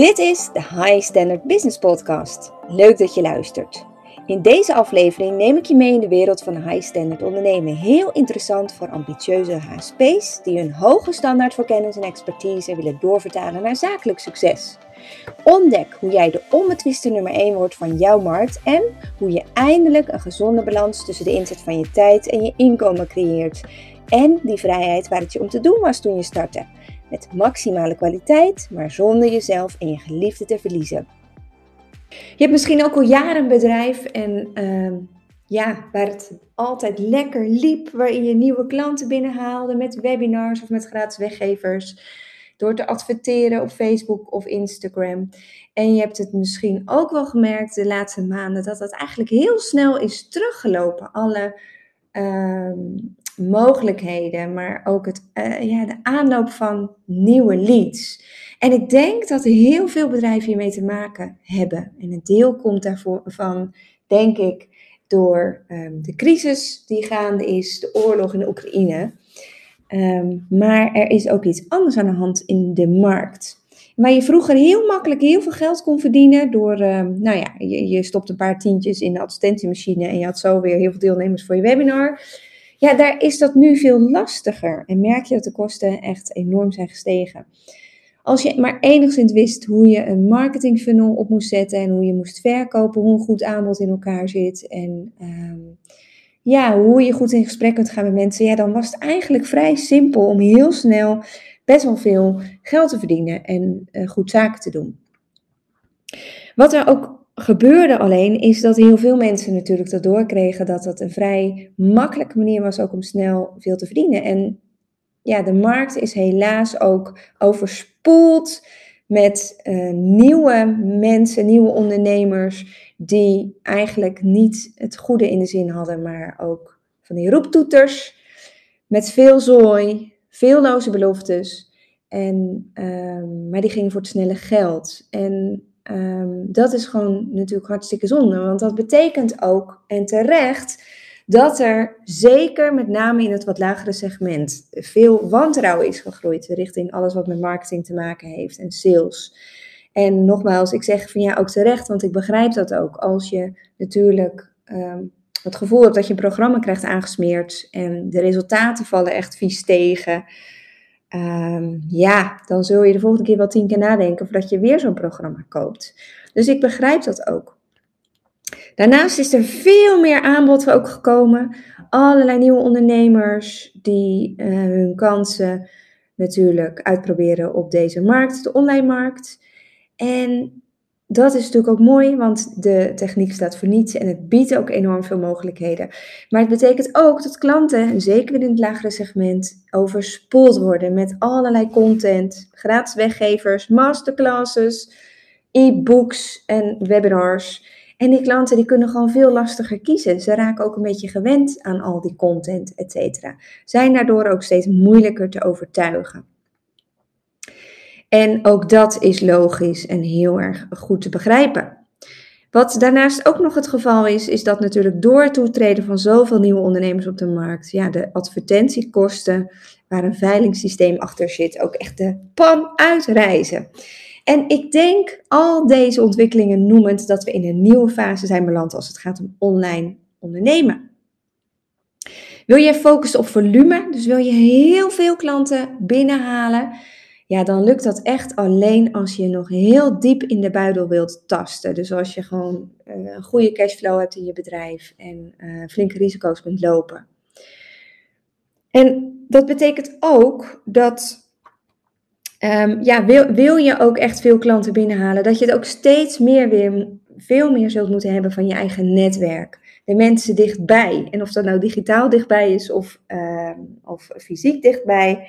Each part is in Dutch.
Dit is de High Standard Business Podcast. Leuk dat je luistert. In deze aflevering neem ik je mee in de wereld van high standard ondernemen. Heel interessant voor ambitieuze HSP's die hun hoge standaard voor kennis en expertise willen doorvertalen naar zakelijk succes. Ontdek hoe jij de onbetwiste nummer 1 wordt van jouw markt en hoe je eindelijk een gezonde balans tussen de inzet van je tijd en je inkomen creëert. En die vrijheid waar het je om te doen was toen je startte. Met maximale kwaliteit, maar zonder jezelf en je geliefde te verliezen. Je hebt misschien ook al jaren een bedrijf en uh, ja, waar het altijd lekker liep, waarin je nieuwe klanten binnenhaalde met webinars of met gratis weggevers, door te adverteren op Facebook of Instagram. En je hebt het misschien ook wel gemerkt de laatste maanden dat dat eigenlijk heel snel is teruggelopen. Alle uh, mogelijkheden, maar ook het, uh, ja, de aanloop van nieuwe leads. En ik denk dat heel veel bedrijven hiermee te maken hebben. En een deel komt daarvan, van, denk ik, door um, de crisis die gaande is, de oorlog in de Oekraïne. Um, maar er is ook iets anders aan de hand in de markt. Waar je vroeger heel makkelijk heel veel geld kon verdienen door, um, nou ja, je, je stopt een paar tientjes in de advertentiemachine en je had zo weer heel veel deelnemers voor je webinar. Ja, daar is dat nu veel lastiger en merk je dat de kosten echt enorm zijn gestegen. Als je maar enigszins wist hoe je een marketing funnel op moest zetten en hoe je moest verkopen, hoe een goed aanbod in elkaar zit en um, ja, hoe je goed in gesprek kunt gaan met mensen, ja, dan was het eigenlijk vrij simpel om heel snel best wel veel geld te verdienen en uh, goed zaken te doen. Wat er ook gebeurde alleen, is dat heel veel mensen natuurlijk dat doorkregen dat dat een vrij makkelijke manier was ook om snel veel te verdienen. En ja, de markt is helaas ook overspoeld met uh, nieuwe mensen, nieuwe ondernemers, die eigenlijk niet het goede in de zin hadden, maar ook van die roeptoeters met veel zooi, veel loze beloftes. En, uh, maar die gingen voor het snelle geld. En um, dat is gewoon natuurlijk hartstikke zonde, want dat betekent ook, en terecht, dat er zeker met name in het wat lagere segment veel wantrouwen is gegroeid richting alles wat met marketing te maken heeft en sales. En nogmaals, ik zeg van ja ook terecht, want ik begrijp dat ook. Als je natuurlijk um, het gevoel hebt dat je een programma krijgt aangesmeerd en de resultaten vallen echt vies tegen. Um, ja, dan zul je de volgende keer wel tien keer nadenken voordat je weer zo'n programma koopt. Dus ik begrijp dat ook. Daarnaast is er veel meer aanbod ook gekomen. Allerlei nieuwe ondernemers die uh, hun kansen natuurlijk uitproberen op deze markt, de online markt. En dat is natuurlijk ook mooi, want de techniek staat voor niets en het biedt ook enorm veel mogelijkheden. Maar het betekent ook dat klanten, zeker in het lagere segment, overspoeld worden met allerlei content, gratis weggevers, masterclasses, e-books en webinars. En die klanten die kunnen gewoon veel lastiger kiezen. Ze raken ook een beetje gewend aan al die content, et cetera. Zijn daardoor ook steeds moeilijker te overtuigen. En ook dat is logisch en heel erg goed te begrijpen. Wat daarnaast ook nog het geval is, is dat natuurlijk door het toetreden van zoveel nieuwe ondernemers op de markt, ja, de advertentiekosten waar een veilingssysteem achter zit, ook echt de pan uitreizen. En ik denk al deze ontwikkelingen noemend dat we in een nieuwe fase zijn beland als het gaat om online ondernemen. Wil je focussen op volume, dus wil je heel veel klanten binnenhalen, ja, dan lukt dat echt alleen als je nog heel diep in de buidel wilt tasten. Dus als je gewoon uh, een goede cashflow hebt in je bedrijf en uh, flinke risico's kunt lopen. En dat betekent ook dat Um, ja, wil, wil je ook echt veel klanten binnenhalen, dat je het ook steeds meer weer, veel meer zult moeten hebben van je eigen netwerk. De mensen dichtbij. En of dat nou digitaal dichtbij is of, uh, of fysiek dichtbij.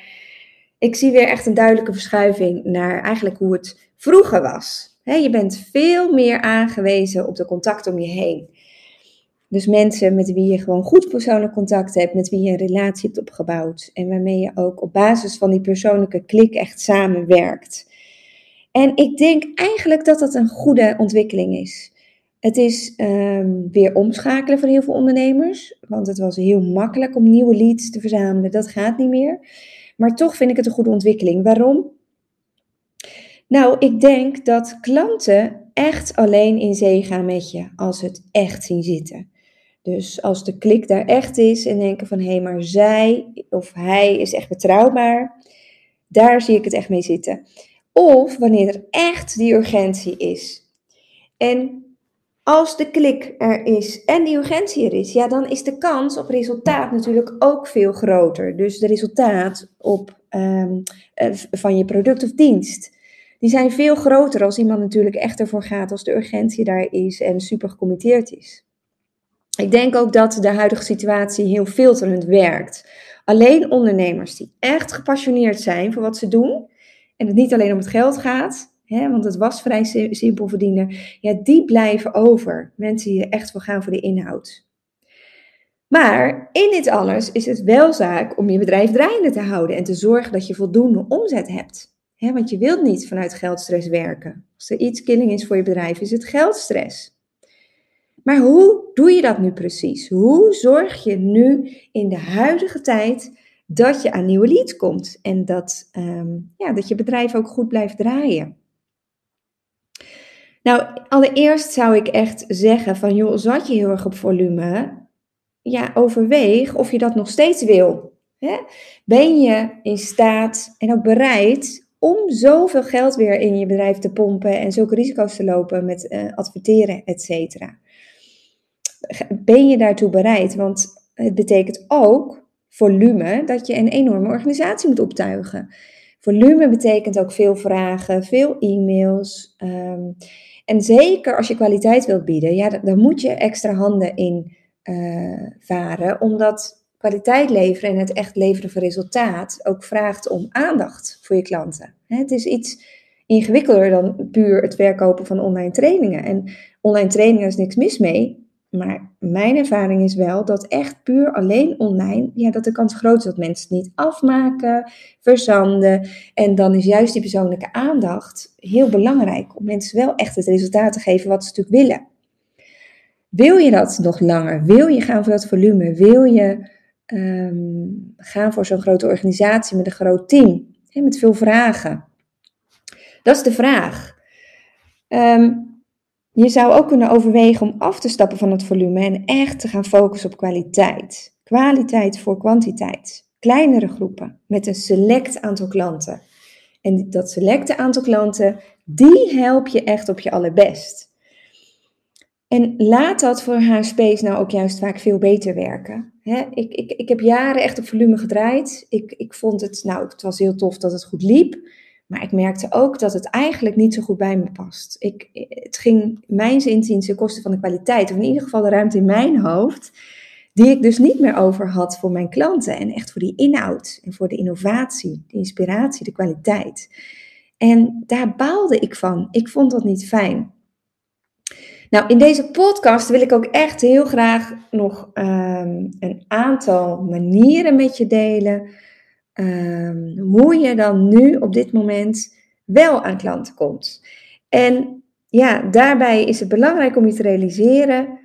Ik zie weer echt een duidelijke verschuiving naar eigenlijk hoe het vroeger was. Je bent veel meer aangewezen op de contacten om je heen. Dus mensen met wie je gewoon goed persoonlijk contact hebt, met wie je een relatie hebt opgebouwd en waarmee je ook op basis van die persoonlijke klik echt samenwerkt. En ik denk eigenlijk dat dat een goede ontwikkeling is. Het is um, weer omschakelen voor heel veel ondernemers, want het was heel makkelijk om nieuwe leads te verzamelen. Dat gaat niet meer. Maar toch vind ik het een goede ontwikkeling. Waarom? Nou, ik denk dat klanten echt alleen in zee gaan met je als ze het echt zien zitten. Dus als de klik daar echt is en denken van hé, hey, maar zij of hij is echt betrouwbaar, daar zie ik het echt mee zitten. Of wanneer er echt die urgentie is. En als de klik er is en die urgentie er is, ja, dan is de kans op resultaat natuurlijk ook veel groter. Dus de resultaat op, um, van je product of dienst, die zijn veel groter als iemand natuurlijk echt ervoor gaat als de urgentie daar is en super gecommitteerd is. Ik denk ook dat de huidige situatie heel filterend werkt. Alleen ondernemers die echt gepassioneerd zijn voor wat ze doen en het niet alleen om het geld gaat, want het was vrij simpel verdienen, ja, die blijven over. Mensen die echt voor gaan voor de inhoud. Maar in dit alles is het wel zaak om je bedrijf draaiende te houden en te zorgen dat je voldoende omzet hebt. Want je wilt niet vanuit geldstress werken. Als er iets killing is voor je bedrijf, is het geldstress. Maar hoe doe je dat nu precies? Hoe zorg je nu in de huidige tijd dat je aan nieuwe leads komt en dat, um, ja, dat je bedrijf ook goed blijft draaien? Nou, allereerst zou ik echt zeggen van joh, zat je heel erg op volume? Ja, overweeg of je dat nog steeds wil. Hè? Ben je in staat en ook bereid om zoveel geld weer in je bedrijf te pompen en zulke risico's te lopen met uh, adverteren, et cetera? Ben je daartoe bereid? Want het betekent ook volume dat je een enorme organisatie moet optuigen. Volume betekent ook veel vragen, veel e-mails. Um, en zeker als je kwaliteit wilt bieden, ja, dan moet je extra handen in uh, varen, omdat kwaliteit leveren en het echt leveren van resultaat ook vraagt om aandacht voor je klanten. Het is iets ingewikkelder dan puur het verkopen van online trainingen. En online trainingen is niks mis mee, maar mijn ervaring is wel dat echt puur alleen online, ja, dat de kans groot is dat mensen het niet afmaken, verzanden. En dan is juist die persoonlijke aandacht heel belangrijk om mensen wel echt het resultaat te geven wat ze natuurlijk willen. Wil je dat nog langer? Wil je gaan voor dat volume? Wil je um, gaan voor zo'n grote organisatie met een groot team? Hè, met veel vragen? Dat is de vraag. Um, je zou ook kunnen overwegen om af te stappen van het volume en echt te gaan focussen op kwaliteit. Kwaliteit voor kwantiteit. Kleinere groepen met een select aantal klanten. En dat selecte aantal klanten, die help je echt op je allerbest. En laat dat voor haar space nou ook juist vaak veel beter werken. ik, ik, ik heb jaren echt op volume gedraaid. Ik, ik vond het, nou, het was heel tof dat het goed liep. Maar ik merkte ook dat het eigenlijk niet zo goed bij me past. Ik, het ging mijn inziens ten koste van de kwaliteit. Of in ieder geval de ruimte in mijn hoofd. Die ik dus niet meer over had voor mijn klanten. En echt voor die inhoud. En voor de innovatie, de inspiratie, de kwaliteit. En daar baalde ik van. Ik vond dat niet fijn. Nou, in deze podcast wil ik ook echt heel graag nog um, een aantal manieren met je delen um, hoe je dan nu op dit moment wel aan klanten komt. En ja, daarbij is het belangrijk om je te realiseren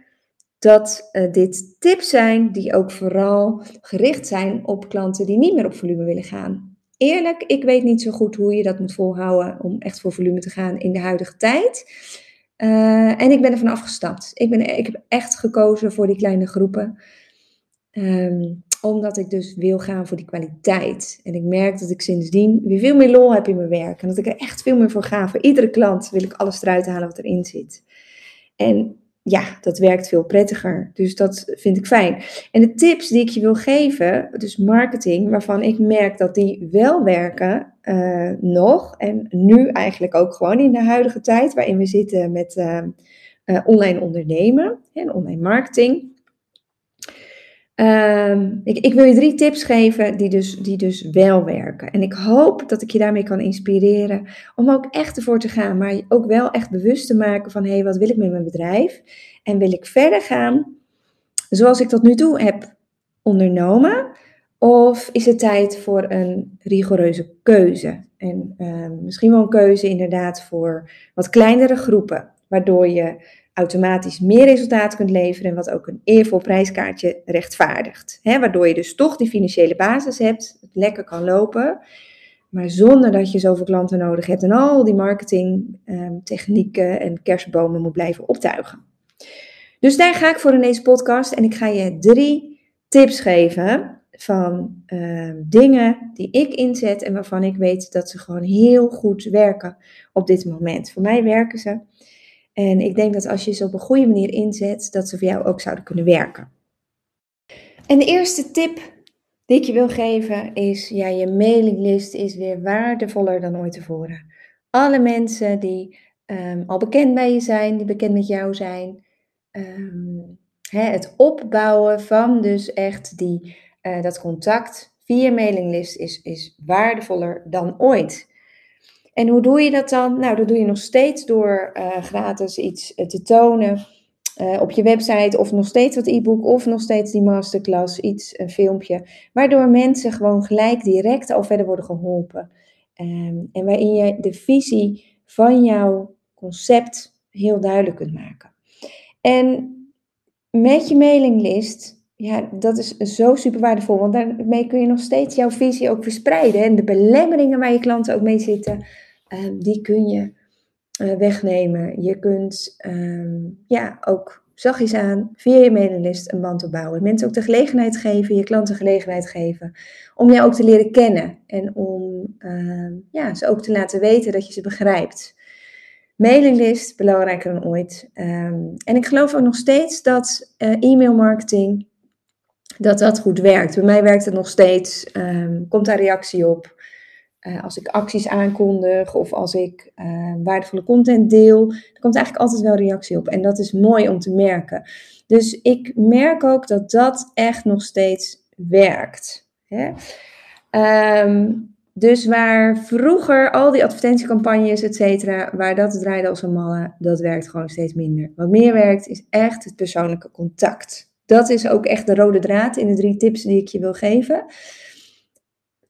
dat uh, dit tips zijn die ook vooral gericht zijn op klanten die niet meer op volume willen gaan. Eerlijk, ik weet niet zo goed hoe je dat moet volhouden om echt voor volume te gaan in de huidige tijd. Uh, en ik ben ervan afgestapt. Ik, ben, ik heb echt gekozen voor die kleine groepen. Um, omdat ik dus wil gaan voor die kwaliteit. En ik merk dat ik sindsdien weer veel meer lol heb in mijn werk. En dat ik er echt veel meer voor ga. Voor iedere klant wil ik alles eruit halen wat erin zit. En ja, dat werkt veel prettiger. Dus dat vind ik fijn. En de tips die ik je wil geven, dus marketing, waarvan ik merk dat die wel werken uh, nog. En nu eigenlijk ook gewoon in de huidige tijd waarin we zitten met uh, uh, online ondernemen en online marketing. Um, ik, ik, wil je drie tips geven die dus, die dus wel werken. En ik hoop dat ik je daarmee kan inspireren om ook echt ervoor te gaan, maar ook wel echt bewust te maken van hé, hey, wat wil ik met mijn bedrijf? En wil ik verder gaan zoals ik tot nu toe heb ondernomen? Of is het tijd voor een rigoureuze keuze? En um, misschien wel een keuze inderdaad voor wat kleinere groepen, waardoor je automatisch meer resultaat kunt leveren en wat ook een eervol prijskaartje rechtvaardigt. Waardoor je dus toch die financiële basis hebt, het lekker kan lopen, maar zonder dat je zoveel klanten nodig hebt en al die marketingtechnieken en kerstbomen moet blijven optuigen. Dus daar ga ik voor in deze podcast en ik ga je drie tips geven van ehm, dingen die ik inzet en waarvan ik weet dat ze gewoon heel goed werken op dit moment. Voor mij werken ze. En ik denk dat als je ze op een goede manier inzet, dat ze voor jou ook zouden kunnen werken. En de eerste tip die ik je wil geven is, ja, je mailinglist is weer waardevoller dan ooit tevoren. Alle mensen die ehm, al bekend bij je zijn, die bekend met jou zijn, ehm, hè, het opbouwen van dus echt die, uh, dat contact via mailinglist is, is waardevoller dan ooit. En hoe doe je dat dan? Nou, dat doe je nog steeds door uh, gratis iets uh, te tonen uh, op je website of nog steeds wat e-book of nog steeds die masterclass, iets, een filmpje, waardoor mensen gewoon gelijk direct al verder worden geholpen. Um, en waarin je de visie van jouw concept heel duidelijk kunt maken. En met je mailinglist, ja, dat is zo super waardevol, want daarmee kun je nog steeds jouw visie ook verspreiden. En de belemmeringen waar je klanten ook mee zitten, die kun je uh, wegnemen. Je kunt um, ja, ook zachtjes aan via je mailinglist een band opbouwen. Mensen ook de gelegenheid geven, je klanten gelegenheid geven om jou ook te leren kennen en om uh, ja, ze ook te laten weten dat je ze begrijpt. Mailinglist, belangrijker dan ooit. En ik geloof ook nog steeds dat uh, e-mail marketing, dat dat goed werkt. Bij mij werkt het nog steeds. Um, komt daar reactie op? Uh, als ik acties aankondig of als ik uh, waardevolle content deel, er komt eigenlijk altijd wel reactie op. En dat is mooi om te merken. Dus ik merk ook dat dat echt nog steeds werkt. Hè? Um, dus waar vroeger al die advertentiecampagnes, et cetera, waar dat draaide als een malle, dat werkt gewoon steeds minder. Wat meer werkt is echt het persoonlijke contact. Dat is ook echt de rode draad in de drie tips die ik je wil geven.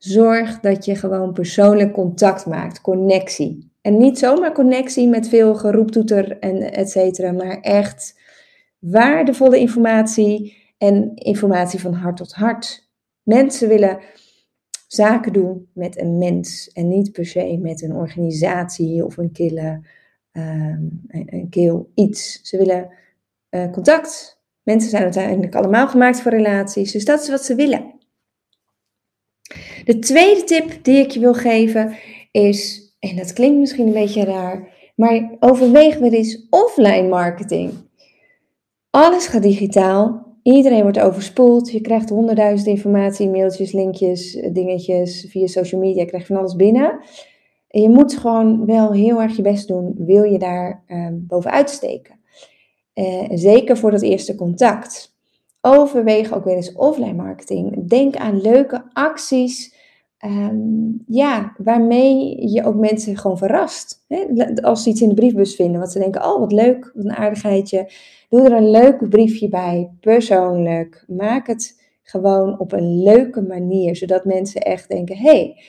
Zorg dat je gewoon persoonlijk contact maakt, connectie. En niet zomaar connectie met veel geroeptoeter en et cetera, maar echt waardevolle informatie en informatie van hart tot hart. Mensen willen zaken doen met een mens en niet per se met een organisatie of een kille, um, een keel iets. Ze willen uh, contact. Mensen zijn uiteindelijk allemaal gemaakt voor relaties, dus dat is wat ze willen. De tweede tip die ik je wil geven is, en dat klinkt misschien een beetje raar, maar overweeg weer eens offline marketing. Alles gaat digitaal. Iedereen wordt overspoeld. Je krijgt honderdduizend informatie, mailtjes, linkjes, dingetjes via social media. Je krijgt van alles binnen. En je moet gewoon wel heel erg je best doen. Wil je daar um, bovenuit steken? Uh, zeker voor dat eerste contact. Overweeg ook weer eens offline marketing. Denk aan leuke acties Um, ja, waarmee je ook mensen gewoon verrast. Hè? Als ze iets in de briefbus vinden, wat ze denken, oh wat leuk, wat een aardigheidje. Doe er een leuk briefje bij, persoonlijk. Maak het gewoon op een leuke manier, zodat mensen echt denken, hey.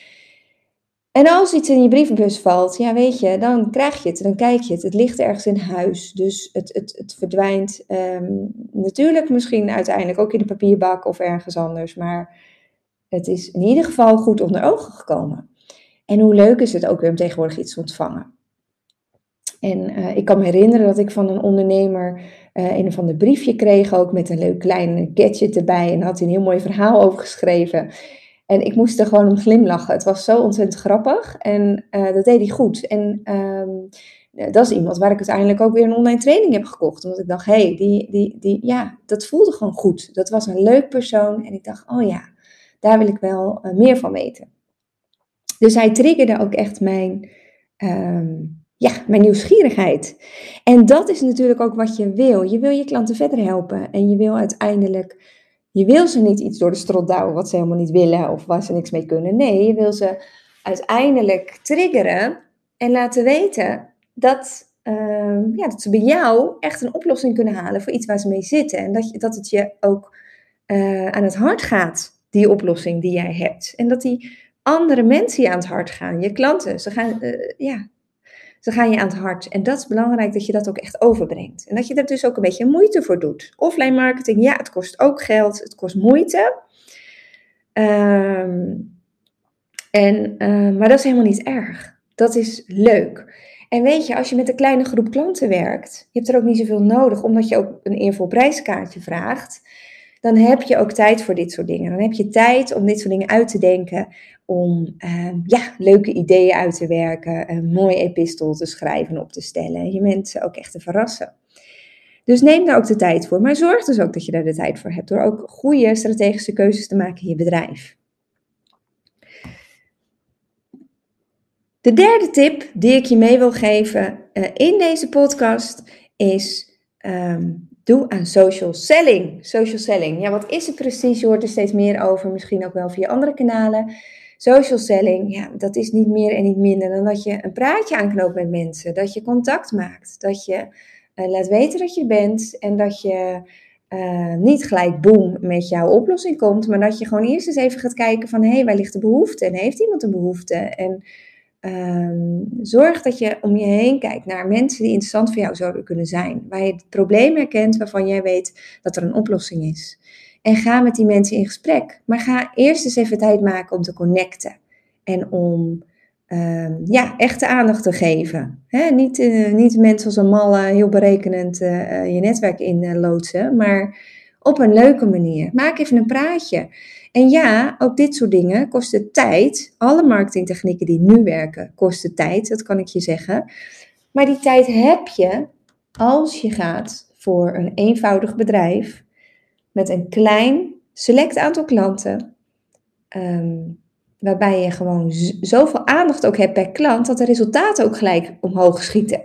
En als iets in je brievenbus valt, ja weet je, dan krijg je het, dan kijk je het. Het ligt ergens in huis, dus het, het, het verdwijnt um, natuurlijk misschien uiteindelijk ook in de papierbak of ergens anders, maar het is in ieder geval goed onder ogen gekomen. En hoe leuk is het ook weer om tegenwoordig iets te ontvangen. En uh, ik kan me herinneren dat ik van een ondernemer uh, een of ander briefje kreeg, ook met een leuk klein gadget erbij. En had hij een heel mooi verhaal over geschreven. En ik moest er gewoon om glimlachen. Het was zo ontzettend grappig en uh, dat deed hij goed. En um, dat is iemand waar ik uiteindelijk ook weer een online training heb gekocht. Omdat ik dacht, hé, hey, die, die, die, ja, dat voelde gewoon goed. Dat was een leuk persoon. En ik dacht, oh ja, daar wil ik wel uh, meer van weten. Dus hij triggerde ook echt mijn, um, ja, mijn nieuwsgierigheid. En dat is natuurlijk ook wat je wil. Je wil je klanten verder helpen. En je wil uiteindelijk, je wil ze niet iets door de strot douwen wat ze helemaal niet willen of waar ze niks mee kunnen. Nee, je wil ze uiteindelijk triggeren en laten weten dat, uh, ja, dat ze bij jou echt een oplossing kunnen halen voor iets waar ze mee zitten. En dat, je, dat het je ook uh, aan het hart gaat die oplossing die jij hebt. En dat die andere mensen je aan het hart gaan, je klanten, ze gaan, uh, ja, ze gaan je aan het hart. En dat is belangrijk dat je dat ook echt overbrengt. En dat je er dus ook een beetje moeite voor doet. Offline marketing, ja, het kost ook geld, het kost moeite. Um, En, uh, maar dat is helemaal niet erg. Dat is leuk. En weet je, als je met een kleine groep klanten werkt, je hebt er ook niet zoveel nodig, omdat je ook een eervol prijskaartje vraagt, dan heb je ook tijd voor dit soort dingen. Dan heb je tijd om dit soort dingen uit te denken, om uh, ja, leuke ideeën uit te werken, een mooi epistel te schrijven en op te stellen en je mensen ook echt te verrassen. Dus neem daar ook de tijd voor. Maar zorg dus ook dat je daar de tijd voor hebt. Door ook goede strategische keuzes te maken in je bedrijf. De derde tip die ik je mee wil geven uh, in deze podcast is: um, doe aan social selling. Social selling. Ja, wat is het precies? Je hoort er steeds meer over, misschien ook wel via andere kanalen. Social selling, ja, dat is niet meer en niet minder dan dat je een praatje aanknoopt met mensen. Dat je contact maakt. Dat je uh, laat weten dat je bent en dat je uh, niet gelijk boom met jouw oplossing komt, maar dat je gewoon eerst eens even gaat kijken van hé, hey, waar ligt de behoefte en heeft iemand een behoefte? En um, zorg dat je om je heen kijkt naar mensen die interessant voor jou zouden kunnen zijn, waar je het probleem herkent waarvan jij weet dat er een oplossing is. En ga met die mensen in gesprek, maar ga eerst eens even tijd maken om te connecten en om uh, ja, echte aandacht te geven. niet, uh, niet mensen als een malle, heel berekenend uh, je netwerk in loodsen, maar op een leuke manier. Maak even een praatje. En ja, ook dit soort dingen kosten tijd. Alle marketingtechnieken die nu werken kosten tijd, dat kan ik je zeggen. Maar die tijd heb je als je gaat voor een eenvoudig bedrijf met een klein, select aantal klanten. Um, waarbij je gewoon zoveel aandacht ook hebt per klant, dat de resultaten ook gelijk omhoog schieten.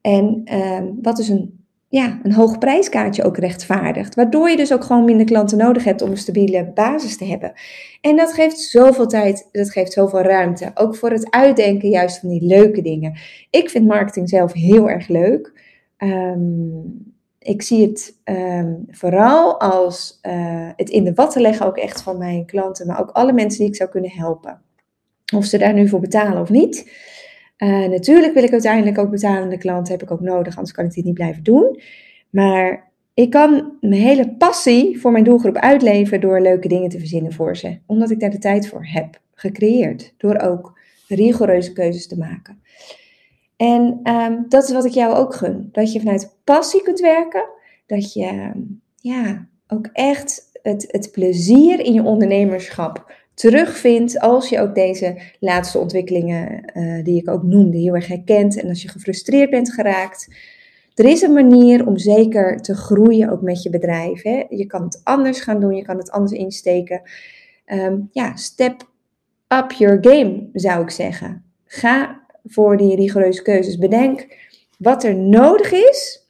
En uh, wat dus een, ja, een hoog prijskaartje ook rechtvaardigt. Waardoor je dus ook gewoon minder klanten nodig hebt om een stabiele basis te hebben. En dat geeft zoveel tijd, dat geeft zoveel ruimte. Ook voor het uitdenken juist van die leuke dingen. Ik vind marketing zelf heel erg leuk. Um, ik zie het um, vooral als uh, het in de watten leggen ook echt van mijn klanten, maar ook alle mensen die ik zou kunnen helpen. Of ze daar nu voor betalen of niet. Uh, natuurlijk wil ik uiteindelijk ook betalende klanten, heb ik ook nodig, anders kan ik dit niet blijven doen. Maar ik kan mijn hele passie voor mijn doelgroep uitleven door leuke dingen te verzinnen voor ze. Omdat ik daar de tijd voor heb gecreëerd. Door ook rigoureuze keuzes te maken. En ehm, dat is wat ik jou ook gun. Dat je vanuit passie kunt werken. Dat je ja, ook echt het, het plezier in je ondernemerschap terugvindt als je ook deze laatste ontwikkelingen uh, die ik ook noemde heel erg herkent en als je gefrustreerd bent geraakt. Er is een manier om zeker te groeien ook met je bedrijf. Hè? Je kan het anders gaan doen, je kan het anders insteken. Um, ja, step up your game zou ik zeggen. Ga voor die rigoureuze keuzes. Bedenk wat er nodig is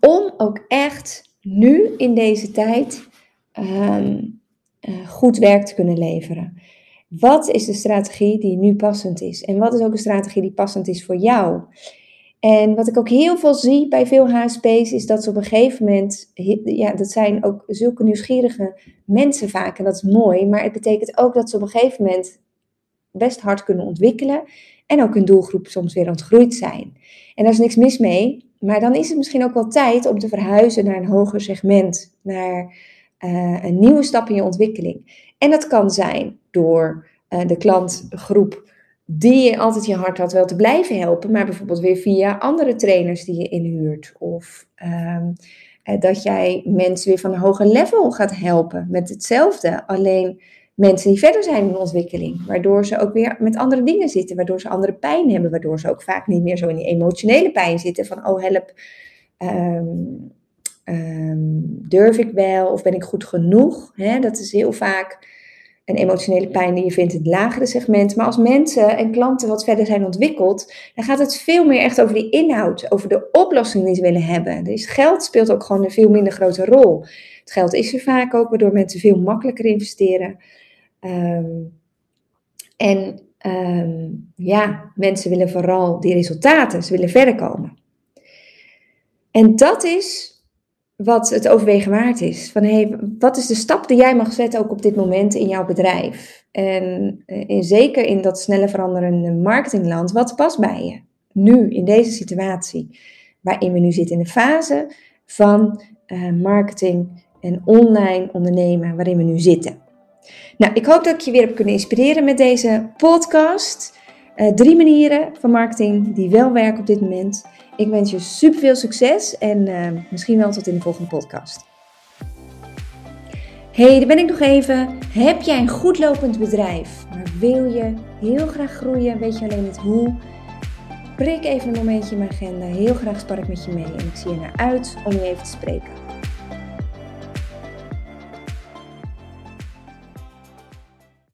om ook echt nu in deze tijd um, uh, goed werk te kunnen leveren. Wat is de strategie die nu passend is? En wat is ook een strategie die passend is voor jou? En wat ik ook heel veel zie bij veel HSP's is dat ze op een gegeven moment, ja, dat zijn ook zulke nieuwsgierige mensen vaak en dat is mooi, maar het betekent ook dat ze op een gegeven moment best hard kunnen ontwikkelen en ook hun doelgroep soms weer ontgroeid zijn. En daar is niks mis mee, maar dan is het misschien ook wel tijd om te verhuizen naar een hoger segment, naar uh, een nieuwe stap in je ontwikkeling. En dat kan zijn door uh, de klantgroep die je altijd je hart had wel te blijven helpen, maar bijvoorbeeld weer via andere trainers die je inhuurt. Of uh, dat jij mensen weer van een hoger level gaat helpen met hetzelfde, alleen mensen die verder zijn in ontwikkeling. Waardoor ze ook weer met andere dingen zitten. Waardoor ze andere pijn hebben. Waardoor ze ook vaak niet meer zo in die emotionele pijn zitten. Van oh help, um, um, durf ik wel? Of ben ik goed genoeg? Dat is heel vaak een emotionele pijn die je vindt in het lagere segment. Maar als mensen en klanten wat verder zijn ontwikkeld, dan gaat het veel meer echt over die inhoud, over de oplossing die ze willen hebben. Dus geld speelt ook gewoon een veel minder grote rol. Het geld is er vaak ook, waardoor mensen veel makkelijker investeren. Um, en um, ja, mensen willen vooral die resultaten, ze willen verder komen. En dat is wat het overwegen waard is. Van hey, wat is de stap die jij mag zetten ook op dit moment in jouw bedrijf? En in, eh, zeker in dat snelle veranderende marketingland, wat past bij je? Nu, in deze situatie, waarin we nu zitten in de fase van uh, marketing en online ondernemen, waarin we nu zitten. Nou, ik hoop dat ik je weer heb kunnen inspireren met deze podcast. Uh, drie manieren van marketing die wel werken op dit moment. Ik wens je super veel succes en uh, misschien wel tot in de volgende podcast. Hey, daar ben ik nog even. Heb jij een goed lopend bedrijf, maar wil je heel graag groeien, weet je alleen niet hoe? Prik even een momentje in mijn agenda. Heel graag spar ik met je mee en ik zie er naar uit om je even te spreken.